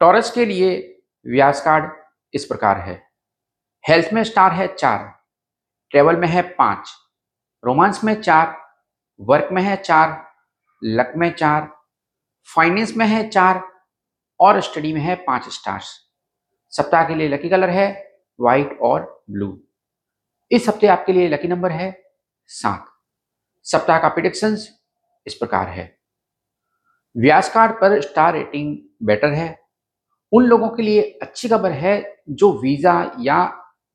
Taurus के लिए व्यास card इस प्रकार है। हेल्थ में स्टार है चार, ट्रेवल में है पाँच, रोमांस में चार, वर्क में है चार, लक में चार, फाइनेंस में है चार और स्टडी में है पाँच स्टार्स। सप्ताह के लिए लकी कलर है, व्हाइट और ब्लू। इस हफ़्ते आपके लिए लकी नंबर है सात। सप्ताह का प्रिडिक्शन इस प्रकार है। व्यास कार्ड पर स्टार रेटिंग बेटर है उन लोगों के लिए अच्छी खबर है जो वीज़ा या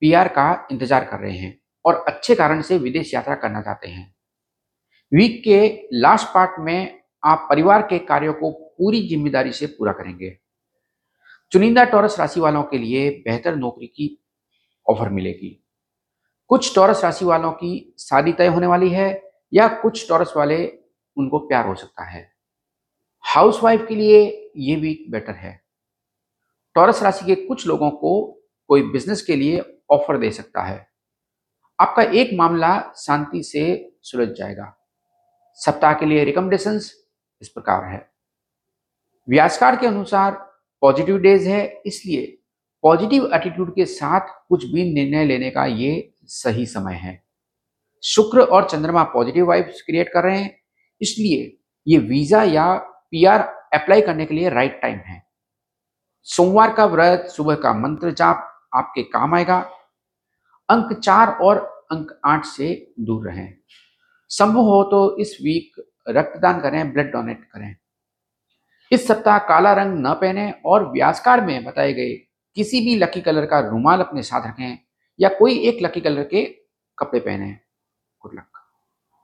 पीआर का इंतज़ार कर रहे हैं और अच्छे कारण से विदेश यात्रा करना चाहते हैं। वीक के लास्ट पार्ट में आप परिवार के कार्यों को पूरी ज़िम्मेदारी से पूरा करेंगे। चुनिंदा टॉरस राशि वालों के लिए बेहतर नौकरी की ऑफ़र मिलेगी। कुछ टॉरस राशि वालों की शादी तय होने वाली है या कुछ टॉरस वाले उनको प्यार हो सकता है। हाउसवाइफ के लिए ये वीक बेटर है। टॉरस राशि के कुछ लोगों को कोई बिज़नेस के लिए ऑफ़र दे सकता है। आपका एक मामला शांति से सुलझ जाएगा। सप्ताह के लिए रिकमेंडेशंस इस प्रकार है। व्यासकार के अनुसार पॉजिटिव डेज़ है, इसलिए पॉजिटिव एटीट्यूड के साथ कुछ भी निर्णय लेने का ये सही समय है। शुक्र और चंद्रमा पॉजिटिव वाइब्स क्रिएट कर रहे हैं, इसलिए ये वीज़ा या पीआर अप्लाई करने के लिए राइट टाइम है। सोमवार का व्रत, सुबह का मंत्र जाप आपके काम आएगा। अंक चार और अंक आठ से दूर रहें। संभव हो तो इस वीक रक्तदान करें ब्लड डोनेट करें। इस सप्ताह काला रंग न पहने और व्यासकार में बताए गए किसी भी लकी कलर का रुमाल अपने साथ रखें या कोई एक लकी कलर के कपड़े पहने।